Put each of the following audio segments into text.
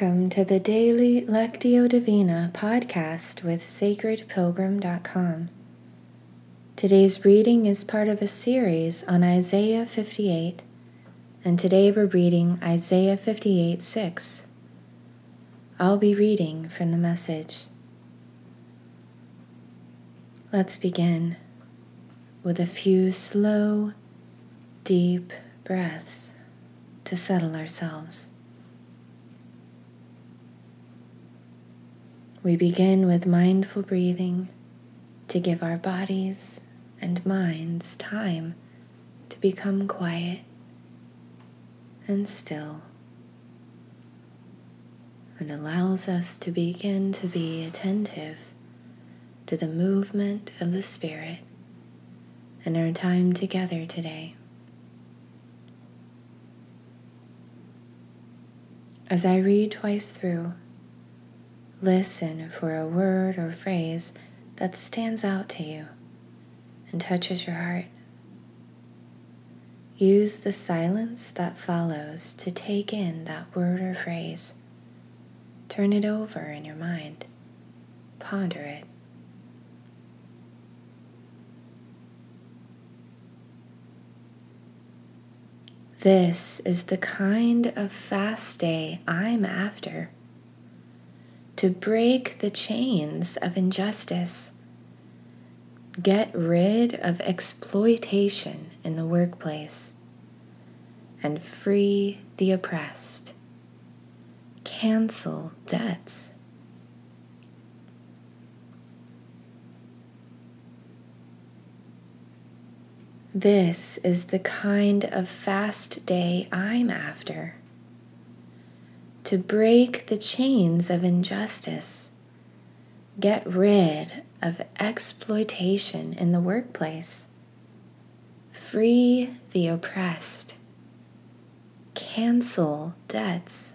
Welcome to the daily Lectio Divina podcast with sacredpilgrim.com. Today's reading is part of a series on Isaiah 58, and today we're reading Isaiah 58 6. I'll be reading from the message. Let's begin with a few slow, deep breaths to settle ourselves. We begin with mindful breathing to give our bodies and minds time to become quiet and still, and allows us to begin to be attentive to the movement of the Spirit in our time together today. As I read twice through, Listen for a word or phrase that stands out to you and touches your heart. Use the silence that follows to take in that word or phrase. Turn it over in your mind. Ponder it. This is the kind of fast day I'm after to break the chains of injustice, get rid of exploitation in the workplace, and free the oppressed, cancel debts. This is the kind of fast day I'm after to break the chains of injustice, get rid of exploitation in the workplace, free the oppressed, cancel debts.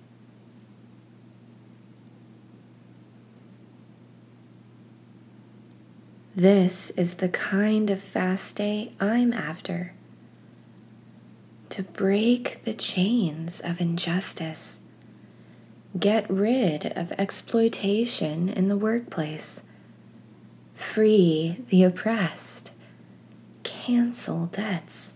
This is the kind of fast day I'm after. To break the chains of injustice, get rid of exploitation in the workplace, free the oppressed, cancel debts.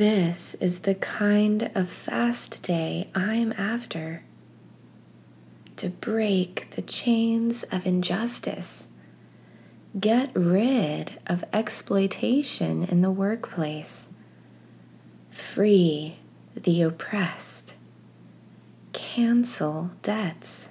This is the kind of fast day I'm after. To break the chains of injustice, get rid of exploitation in the workplace, free the oppressed, cancel debts.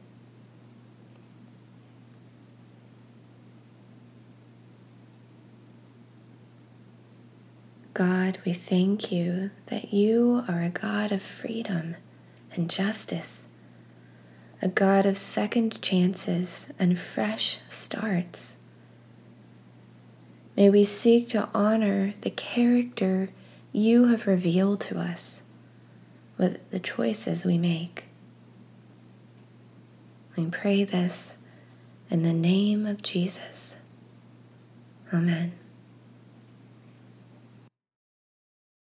God, we thank you that you are a God of freedom and justice, a God of second chances and fresh starts. May we seek to honor the character you have revealed to us with the choices we make. We pray this in the name of Jesus. Amen.